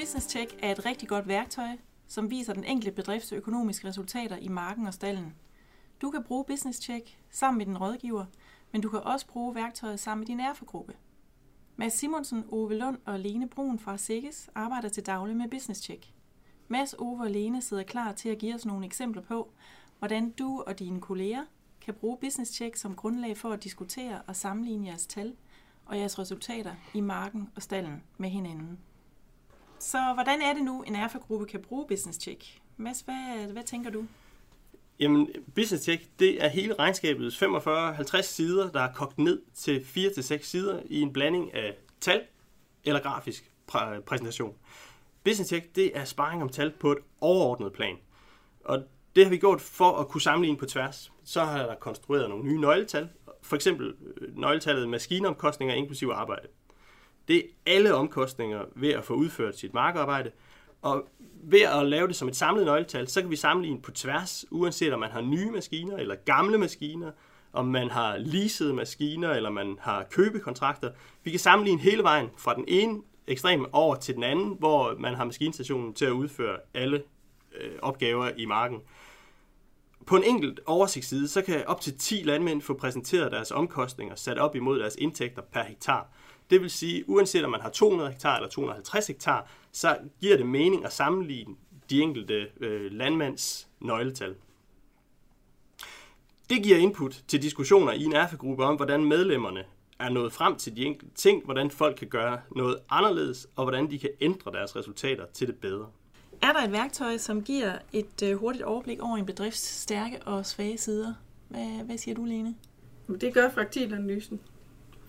Business Check er et rigtig godt værktøj, som viser den enkelte bedrifts økonomiske resultater i marken og stallen. Du kan bruge Business Check sammen med din rådgiver, men du kan også bruge værktøjet sammen med din erfagruppe. Mads Simonsen, Ove Lund og Lene Brun fra Sikkes arbejder til daglig med Business Check. Mads, Ove og Lene sidder klar til at give os nogle eksempler på, hvordan du og dine kolleger kan bruge Business Check som grundlag for at diskutere og sammenligne jeres tal og jeres resultater i marken og stallen med hinanden. Så hvordan er det nu, en erfagruppe kan bruge Business Check? Mads, hvad, hvad tænker du? Jamen, Business Check, det er hele regnskabets 45-50 sider, der er kogt ned til 4-6 sider i en blanding af tal eller grafisk præ- præsentation. Business Check, det er sparring om tal på et overordnet plan. Og det har vi gjort for at kunne sammenligne på tværs. Så har der konstrueret nogle nye nøgletal. For eksempel øh, nøgletallet maskineomkostninger inklusive arbejde. Det er alle omkostninger ved at få udført sit markarbejde. Og ved at lave det som et samlet nøgletal, så kan vi sammenligne på tværs, uanset om man har nye maskiner eller gamle maskiner, om man har leasede maskiner eller man har købekontrakter. Vi kan sammenligne hele vejen fra den ene ekstrem over til den anden, hvor man har maskinstationen til at udføre alle øh, opgaver i marken. På en enkelt oversigtsside, så kan op til 10 landmænd få præsenteret deres omkostninger sat op imod deres indtægter per hektar. Det vil sige, uanset om man har 200 hektar eller 250 hektar, så giver det mening at sammenligne de enkelte øh, landmands nøgletal. Det giver input til diskussioner i en erfagruppe om, hvordan medlemmerne er nået frem til de enkelte ting, hvordan folk kan gøre noget anderledes, og hvordan de kan ændre deres resultater til det bedre. Er der et værktøj, som giver et øh, hurtigt overblik over en bedrifts stærke og svage sider? Hvad, hvad siger du, Lene? Det gør fraktilanalysen.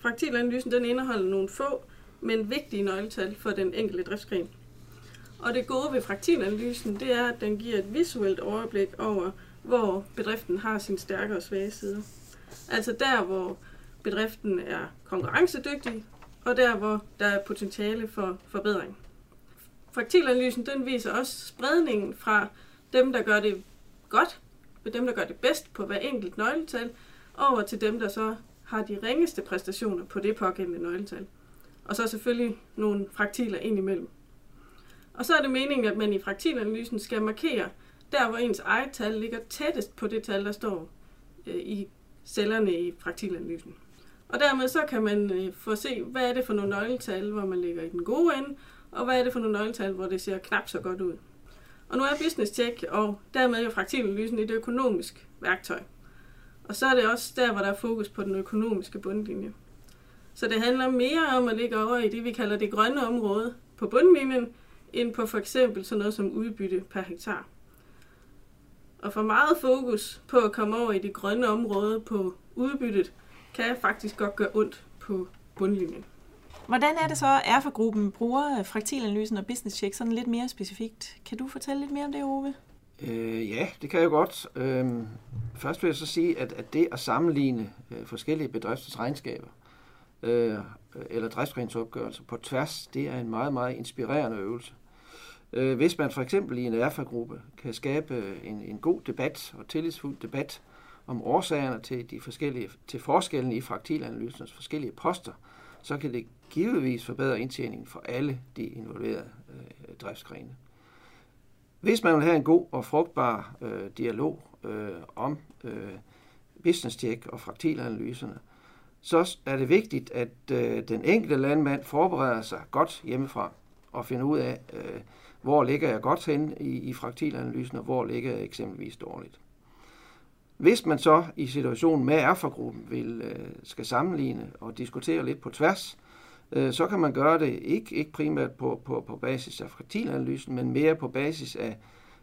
Fraktilanalysen den indeholder nogle få, men vigtige nøgletal for den enkelte driftsgren. Og det gode ved fraktilanalysen, det er, at den giver et visuelt overblik over, hvor bedriften har sine stærke og svage sider. Altså der, hvor bedriften er konkurrencedygtig, og der, hvor der er potentiale for forbedring. Fraktilanalysen den viser også spredningen fra dem, der gør det godt, ved dem, der gør det bedst på hver enkelt nøgletal, over til dem, der så har de ringeste præstationer på det pågældende nøgletal. Og så selvfølgelig nogle fraktiler ind imellem. Og så er det meningen, at man i fraktilanalysen skal markere der, hvor ens eget tal ligger tættest på det tal, der står øh, i cellerne i fraktilanalysen. Og dermed så kan man øh, få se, hvad er det for nogle nøgletal, hvor man ligger i den gode ende, og hvad er det for nogle nøgletal, hvor det ser knap så godt ud. Og nu er Business Check og dermed jo fraktilanalysen et økonomisk værktøj. Og så er det også der, hvor der er fokus på den økonomiske bundlinje. Så det handler mere om at ligge over i det, vi kalder det grønne område på bundlinjen, end på for eksempel sådan noget som udbytte per hektar. Og for meget fokus på at komme over i det grønne område på udbyttet, kan faktisk godt gøre ondt på bundlinjen. Hvordan er det så, at erfagruppen bruger fraktilanalysen og business check sådan lidt mere specifikt? Kan du fortælle lidt mere om det, Ove? Øh, ja, det kan jeg godt. Øh, først vil jeg så sige, at, at det at sammenligne øh, forskellige bedriftsregnskaber øh, eller driftsgrænsopgørelser på tværs, det er en meget, meget inspirerende øvelse. Øh, hvis man for eksempel i en erfagruppe kan skabe øh, en, en god debat og tillidsfuld debat om årsagerne til, de forskellige, til forskellen i fraktilanalysens forskellige poster, så kan det givetvis forbedre indtjeningen for alle de involverede øh, driftsgrene. Hvis man vil have en god og frugtbar øh, dialog øh, om øh, business check og fraktilanalyserne, så er det vigtigt, at øh, den enkelte landmand forbereder sig godt hjemmefra og finder ud af, øh, hvor ligger jeg godt hen i, i fraktilanalysen, og hvor ligger jeg eksempelvis dårligt. Hvis man så i situationen med erfagruppen vil, øh, skal sammenligne og diskutere lidt på tværs, øh, Øh, så kan man gøre det ikke, ikke primært på, på, på basis af fraktilanalysen, men mere på basis af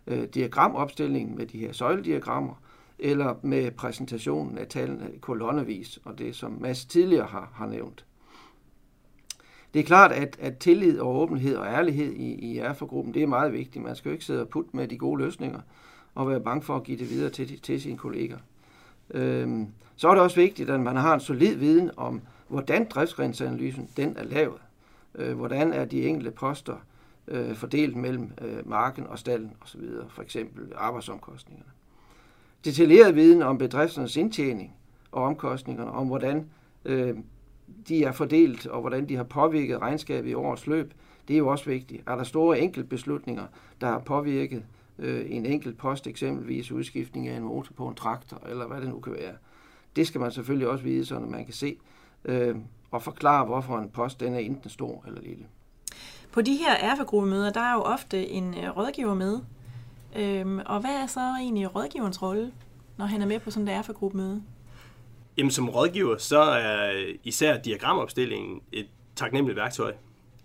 øh, diagramopstillingen med de her søjlediagrammer, eller med præsentationen af tallene kolonnevis, og det som Mads tidligere har, har nævnt. Det er klart, at, at tillid og åbenhed og ærlighed i, i erfagruppen, det er meget vigtigt. Man skal jo ikke sidde og putte med de gode løsninger og være bange for at give det videre til, til sine kolleger. Øhm, så er det også vigtigt, at man har en solid viden om, hvordan driftsgrænseanalysen den er lavet. Øh, hvordan er de enkelte poster øh, fordelt mellem øh, marken og stallen osv., for eksempel arbejdsomkostningerne. Detaljeret viden om bedrifternes indtjening og omkostningerne, om hvordan øh, de er fordelt og hvordan de har påvirket regnskabet i årets løb, Det er jo også vigtigt. Er der store enkeltbeslutninger, der har påvirket øh, en enkelt post, eksempelvis udskiftning af en motor på en traktor, eller hvad det nu kan være. Det skal man selvfølgelig også vide, så man kan se øh, og forklare, hvorfor en post den er enten stor eller lille. På de her erfagruppemøder, der er jo ofte en øh, rådgiver med. Øhm, og hvad er så egentlig rådgiverens rolle, når han er med på sådan et erfagruppemøde? Jamen som rådgiver, så er især diagramopstillingen et taknemmeligt værktøj.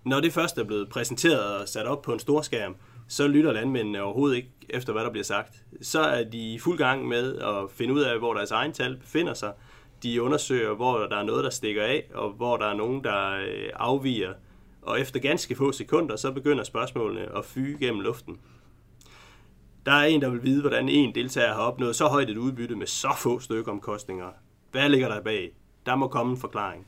Når det først er blevet præsenteret og sat op på en stor skærm, så lytter landmændene overhovedet ikke efter, hvad der bliver sagt. Så er de i fuld gang med at finde ud af, hvor deres egen tal befinder sig. De undersøger, hvor der er noget, der stikker af, og hvor der er nogen, der øh, afviger. Og efter ganske få sekunder, så begynder spørgsmålene at fyge gennem luften. Der er en, der vil vide, hvordan en deltager har opnået så højt et udbytte med så få stykkeomkostninger. Hvad ligger der bag? Der må komme en forklaring.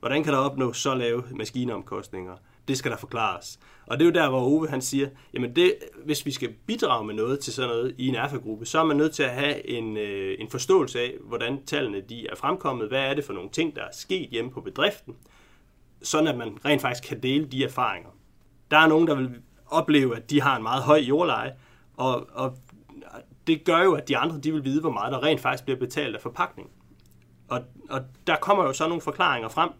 Hvordan kan der opnå så lave maskineomkostninger? Det skal der forklares. Og det er jo der, hvor Ove han siger, jamen det, hvis vi skal bidrage med noget til sådan noget i en erfagruppe, så er man nødt til at have en, øh, en forståelse af, hvordan tallene de er fremkommet. Hvad er det for nogle ting, der er sket hjemme på bedriften? Sådan at man rent faktisk kan dele de erfaringer. Der er nogen, der vil opleve, at de har en meget høj jordleje, og, og det gør jo, at de andre de vil vide, hvor meget der rent faktisk bliver betalt af forpakning. Og, og der kommer jo så nogle forklaringer frem.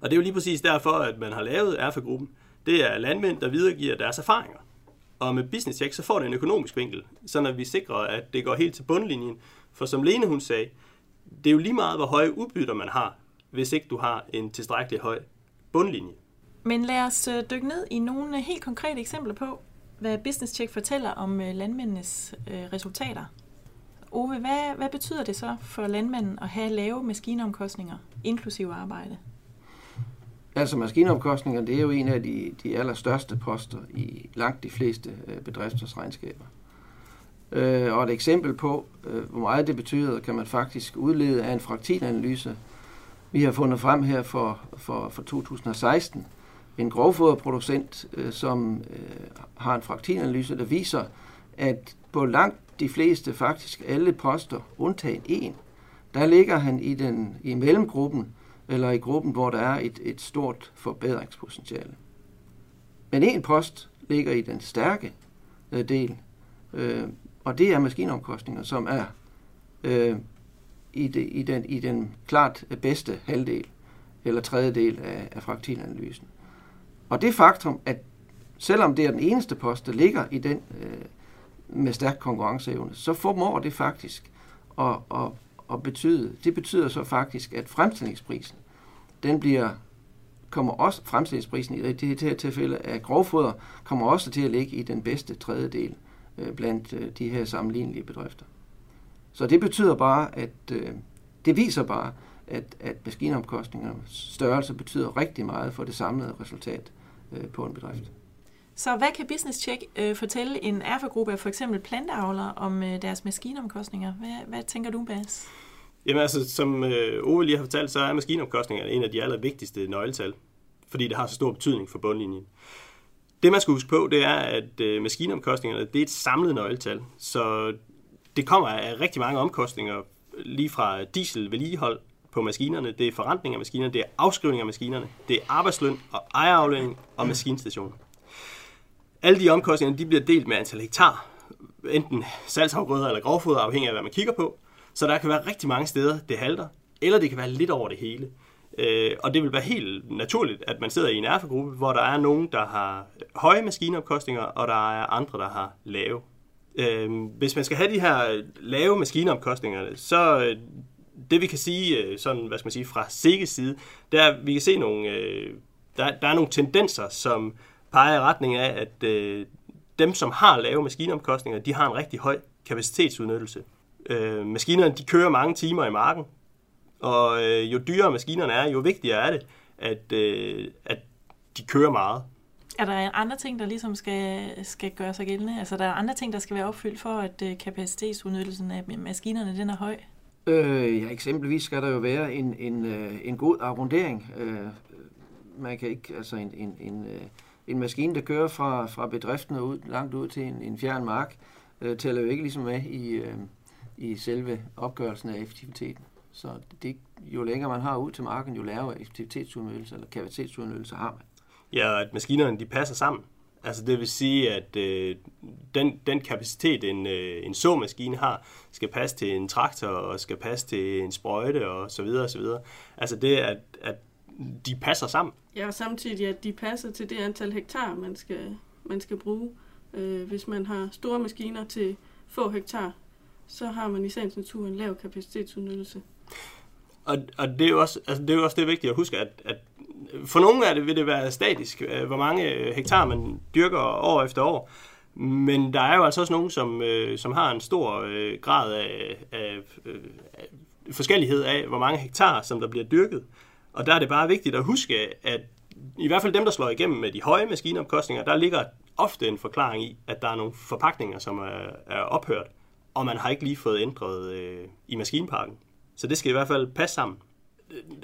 Og det er jo lige præcis derfor, at man har lavet erfagruppen. Det er landmænd, der videregiver deres erfaringer. Og med Business Check, så får det en økonomisk vinkel, så vi sikrer, at det går helt til bundlinjen. For som Lene hun sagde, det er jo lige meget, hvor høje udbytter man har, hvis ikke du har en tilstrækkelig høj bundlinje. Men lad os øh, dykke ned i nogle øh, helt konkrete eksempler på, hvad Business Check fortæller om øh, landmændenes resultater. Ove, hvad, hvad betyder det så for landmanden at have lave maskineomkostninger, inklusive arbejde? Altså maskineomkostninger, det er jo en af de, de allerstørste poster i langt de fleste øh, bedrifters regnskaber. Øh, og et eksempel på, øh, hvor meget det betyder, kan man faktisk udlede af en fraktilanalyse. Vi har fundet frem her for, for, for 2016 en grovfoderproducent, øh, som øh, har en fraktilanalyse, der viser, at på langt de fleste, faktisk alle poster, undtagen en, der ligger han i, den, i mellemgruppen, eller i gruppen, hvor der er et, et stort forbedringspotentiale. Men en post ligger i den stærke øh, del, øh, og det er maskinomkostninger, som er øh, i, det, i, den, i den klart bedste halvdel eller tredjedel af, af fraktilanalysen. Og det faktum, at selvom det er den eneste post, der ligger i den øh, med stærk konkurrenceevne, så formår det faktisk at, at, at betyde, det betyder så faktisk, at fremstillingsprisen, den bliver, kommer også, fremstillingsprisen i det her tilfælde af grovfoder, kommer også til at ligge i den bedste tredjedel øh, blandt øh, de her sammenlignelige bedrifter. Så det betyder bare, at øh, det viser bare, at, at maskinomkostningernes størrelse betyder rigtig meget for det samlede resultat øh, på en bedrift. Så hvad kan Business Check øh, fortælle en erfagruppe af for eksempel planteavlere om øh, deres maskinomkostninger? Hvad, hvad tænker du, Bas? Jamen altså, som øh, Ove lige har fortalt, så er maskinomkostninger en af de allervigtigste nøgletal, fordi det har så stor betydning for bundlinjen. Det man skal huske på, det er, at øh, maskinomkostningerne det er et samlet nøgletal, så det kommer af rigtig mange omkostninger, lige fra diesel, vedligehold på maskinerne, det er forrentning af maskinerne, det er afskrivning af maskinerne, det er arbejdsløn og ejeraflønning og maskinstationer. Alle de omkostninger de bliver delt med antal hektar, enten salgsafgrøder eller grovfoder, afhængig af hvad man kigger på. Så der kan være rigtig mange steder, det halter, eller det kan være lidt over det hele. Øh, og det vil være helt naturligt, at man sidder i en erfagruppe, hvor der er nogen, der har høje maskineomkostninger, og der er andre, der har lave. Øh, hvis man skal have de her lave maskineomkostninger, så øh, det vi kan sige, øh, sådan, hvad skal man sige, fra Sikkes side, det er, at vi kan se nogle, øh, der, der er nogle tendenser, som peger i retning af, at øh, dem, som har lave maskinomkostninger, de har en rigtig høj kapacitetsudnyttelse. Øh, maskinerne de kører mange timer i marken, og øh, jo dyrere maskinerne er, jo vigtigere er det, at, øh, at de kører meget. Er der andre ting, der ligesom skal, skal gøre sig gældende? Altså, der er andre ting, der skal være opfyldt for, at øh, kapacitetsudnyttelsen af maskinerne den er høj? Øh, ja, eksempelvis skal der jo være en, en, øh, en god arrondering. Øh, man kan ikke, altså en, en, en, øh, en maskine, der kører fra, fra bedriften og ud, langt ud til en, en fjern mark, øh, tæller jo ikke ligesom med i, øh, i selve opgørelsen af effektiviteten. Så det, jo længere man har ud til marken, jo lavere effektivitetsudnyttelse eller kapacitetsudnyttelse har man. Ja, at maskinerne de passer sammen. Altså det vil sige, at øh, den, den kapacitet, en, øh, en såmaskine har, skal passe til en traktor, og skal passe til en sprøjte, og så videre, og så videre. Altså det, at, at de passer sammen. Ja, og samtidig at de passer til det antal hektar, man skal, man skal bruge. Øh, hvis man har store maskiner til få hektar, så har man i sagens natur en lav kapacitetsudnyttelse. Og, og det, er jo også, altså det er jo også det vigtige at huske, at, at for nogle af det vil det være statisk, øh, hvor mange øh, hektar man dyrker år efter år. Men der er jo altså også nogen, som, øh, som har en stor øh, grad af, af, øh, af forskellighed af, hvor mange hektar, som der bliver dyrket. Og der er det bare vigtigt at huske, at i hvert fald dem, der slår igennem med de høje maskinomkostninger, der ligger ofte en forklaring i, at der er nogle forpakninger, som er, er ophørt, og man har ikke lige fået ændret øh, i maskinparken. Så det skal i hvert fald passe sammen.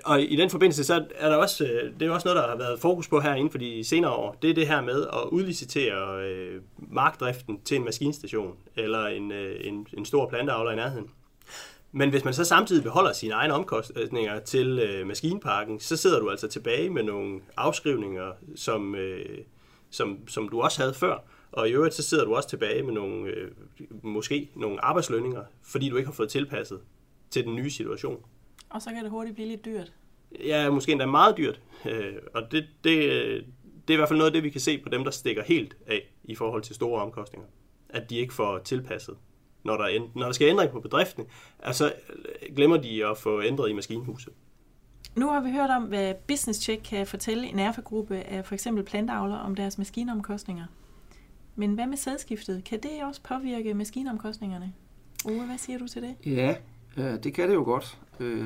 Og i den forbindelse, så er der også, øh, det er også noget, der har været fokus på her inden for de senere år. Det er det her med at udlicitere øh, markdriften til en maskinstation eller en, øh, en, en stor planteavler i nærheden. Men hvis man så samtidig beholder sine egne omkostninger til øh, maskinparken, så sidder du altså tilbage med nogle afskrivninger, som, øh, som, som du også havde før. Og i øvrigt så sidder du også tilbage med nogle, øh, måske nogle arbejdslønninger, fordi du ikke har fået tilpasset til den nye situation. Og så kan det hurtigt blive lidt dyrt. Ja, måske endda meget dyrt. Øh, og det, det, det er i hvert fald noget af det, vi kan se på dem, der stikker helt af i forhold til store omkostninger. At de ikke får tilpasset. Når der, er, når der skal ændring på bedriften, altså glemmer de at få ændret i maskinhuset. Nu har vi hørt om, hvad Business Check kan fortælle en erfagruppe af for eksempel plantavler om deres maskinomkostninger. Men hvad med sædskiftet? Kan det også påvirke maskinomkostningerne? Ove, hvad siger du til det? Ja, det kan det jo godt. Øh,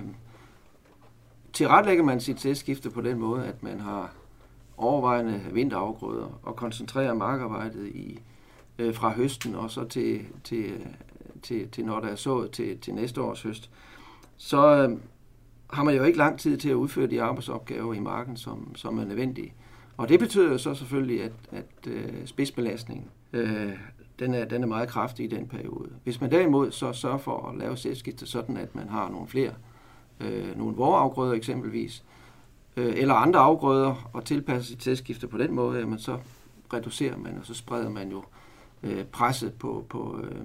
tilretlægger man sit sædskifte på den måde, at man har overvejende vinterafgrøder og koncentrerer markarbejdet i, øh, fra høsten og så til, til, til, til når der er sået til, til næste års høst, så øh, har man jo ikke lang tid til at udføre de arbejdsopgaver i marken, som, som er nødvendige. Og det betyder jo så selvfølgelig, at, at øh, spidsbelastningen øh, den er, den er meget kraftig i den periode. Hvis man derimod så sørger for at lave sædskifte sådan, at man har nogle flere, øh, nogle vorafgrøder eksempelvis, øh, eller andre afgrøder, og tilpasser sit sædskifte på den måde, jamen så reducerer man, og så spreder man jo øh, Øh, presset på, på øh,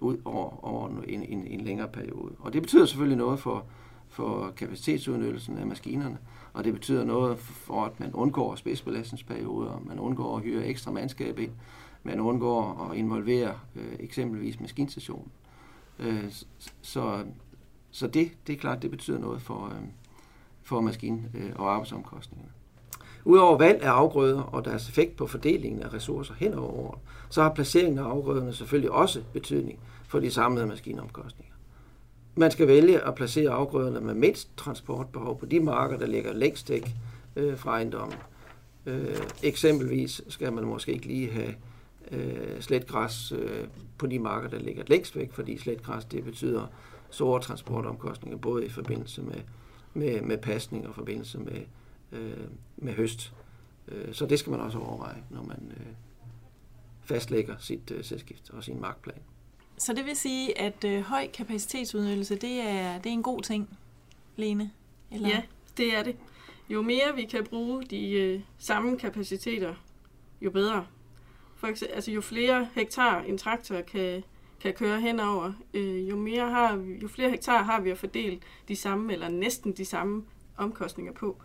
ud over, over en, en, en længere periode. Og det betyder selvfølgelig noget for, for kapacitetsudnyttelsen af maskinerne, og det betyder noget for, at man undgår spidsbelastningsperioder, man undgår at hyre ekstra mandskab ind, man undgår at involvere øh, eksempelvis maskinstationen. Øh, så så det, det er klart, det betyder noget for, øh, for maskinen øh, og arbejdsomkostningerne. Udover valg af afgrøder og deres effekt på fordelingen af ressourcer hen over året, så har placeringen af afgrøderne selvfølgelig også betydning for de samlede maskinomkostninger. Man skal vælge at placere afgrøderne med mindst transportbehov på de marker, der ligger længst væk øh, fra ejendommen. Øh, eksempelvis skal man måske ikke lige have øh, sletgræs øh, på de marker, der ligger længst væk, fordi sletgræs det betyder store transportomkostninger, både i forbindelse med, med, med pasning og forbindelse med, øh, med høst. Øh, så det skal man også overveje, når man øh, fastlægger sit øh, sædskift og sin markplan. Så det vil sige, at øh, høj kapacitetsudnyttelse, det er, det er en god ting, Lene? Eller? Ja, det er det. Jo mere vi kan bruge de øh, samme kapaciteter, jo bedre. For eksempel, altså jo flere hektar en traktor kan, kan køre henover, øh, jo, mere har vi, jo flere hektar har vi at fordele de samme, eller næsten de samme omkostninger på.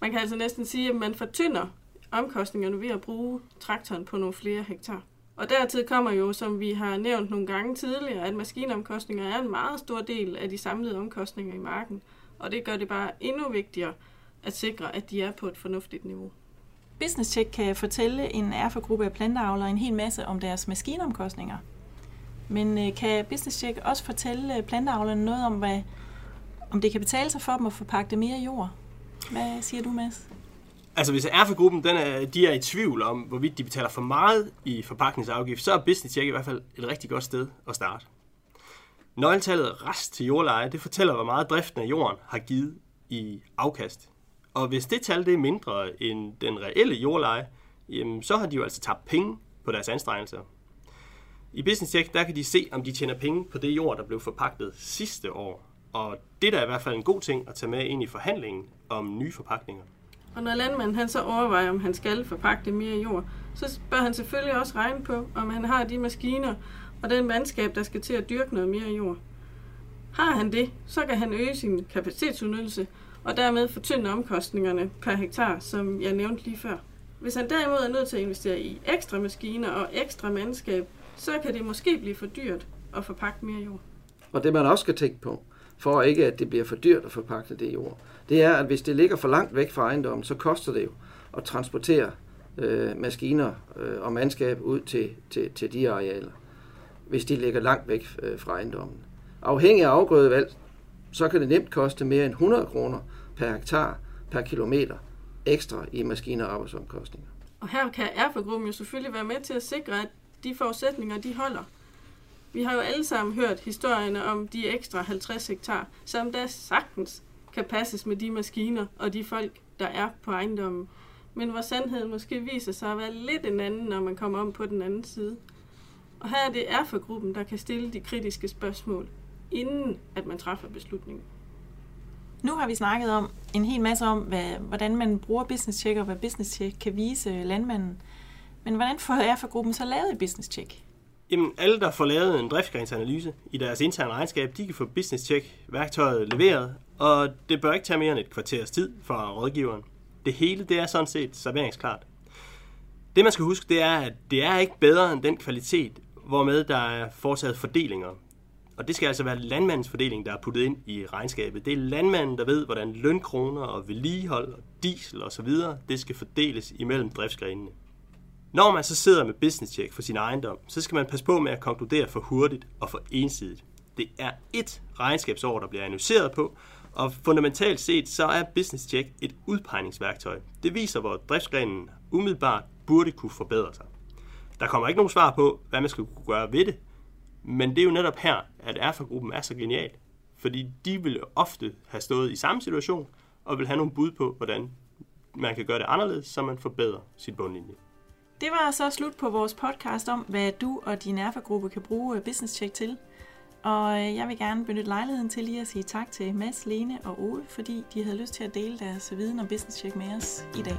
Man kan altså næsten sige, at man fortynder omkostningerne ved at bruge traktoren på nogle flere hektar. Og dertil kommer jo, som vi har nævnt nogle gange tidligere, at maskinomkostninger er en meget stor del af de samlede omkostninger i marken. Og det gør det bare endnu vigtigere at sikre, at de er på et fornuftigt niveau. Business Check kan fortælle en erfagruppe af planteavlere en hel masse om deres maskinomkostninger. Men øh, kan Business Check også fortælle planteavlerne noget om, hvad, om det kan betale sig for dem at forpagte mere jord? Hvad siger du, Mads? Altså hvis erfagruppen den er, de er i tvivl om, hvorvidt de betaler for meget i forpakningsafgift, så er Business Check i hvert fald et rigtig godt sted at starte. Nøgletallet rest til jordleje, det fortæller, hvor meget driften af jorden har givet i afkast. Og hvis det tal det er mindre end den reelle jordleje, jamen, så har de jo altså tabt penge på deres anstrengelser. I Business Check, der kan de se, om de tjener penge på det jord, der blev forpagtet sidste år. Og det er da i hvert fald en god ting at tage med ind i forhandlingen om nye forpakninger. Og når landmanden han så overvejer, om han skal forpagte mere jord, så bør han selvfølgelig også regne på, om han har de maskiner og den mandskab, der skal til at dyrke noget mere jord. Har han det, så kan han øge sin kapacitetsudnyttelse og dermed fortynde omkostningerne per hektar, som jeg nævnte lige før. Hvis han derimod er nødt til at investere i ekstra maskiner og ekstra mandskab, så kan det måske blive for dyrt at forpagte mere jord. Og det man også skal tænke på, for ikke at det bliver for dyrt at forpagte det jord, det er, at hvis det ligger for langt væk fra ejendommen, så koster det jo at transportere øh, maskiner øh, og mandskab ud til, til, til de arealer, hvis de ligger langt væk øh, fra ejendommen. Afhængig af afgrødevalg, så kan det nemt koste mere end 100 kroner per hektar per kilometer ekstra i maskiner og arbejdsomkostninger. Og her kan Erfagruppen jo selvfølgelig være med til at sikre, at de forudsætninger, de holder. Vi har jo alle sammen hørt historierne om de ekstra 50 hektar, som der sagtens kan passes med de maskiner og de folk, der er på ejendommen. Men hvor sandheden måske viser sig at være lidt en anden, når man kommer om på den anden side. Og her er det er for gruppen, der kan stille de kritiske spørgsmål, inden at man træffer beslutningen. Nu har vi snakket om en hel masse om, hvad, hvordan man bruger business check og hvad business check kan vise landmanden. Men hvordan får for gruppen så lavet et business check? Jamen, alle, der får lavet en driftsgrænsanalyse i deres interne regnskab, de kan få business check værktøjet leveret, og det bør ikke tage mere end et kvarters tid fra rådgiveren. Det hele, det er sådan set serveringsklart. Det, man skal huske, det er, at det er ikke bedre end den kvalitet, hvormed der er foretaget fordelinger og det skal altså være landmandens fordeling, der er puttet ind i regnskabet. Det er landmanden, der ved, hvordan lønkroner og vedligehold og diesel osv., det skal fordeles imellem driftsgrenene. Når man så sidder med business check for sin ejendom, så skal man passe på med at konkludere for hurtigt og for ensidigt. Det er et regnskabsår, der bliver analyseret på, og fundamentalt set så er business check et udpegningsværktøj. Det viser, hvor driftsgrenen umiddelbart burde kunne forbedre sig. Der kommer ikke nogen svar på, hvad man skal kunne gøre ved det, men det er jo netop her, at Erfa-gruppen er så genial. Fordi de vil ofte have stået i samme situation, og vil have nogle bud på, hvordan man kan gøre det anderledes, så man forbedrer sit bundlinje. Det var så slut på vores podcast om, hvad du og din erfagruppe kan bruge øh, Business Check til. Og øh, jeg vil gerne benytte lejligheden til lige at sige tak til Mads, Lene og Ole, fordi de havde lyst til at dele deres viden om Business Check med os i dag.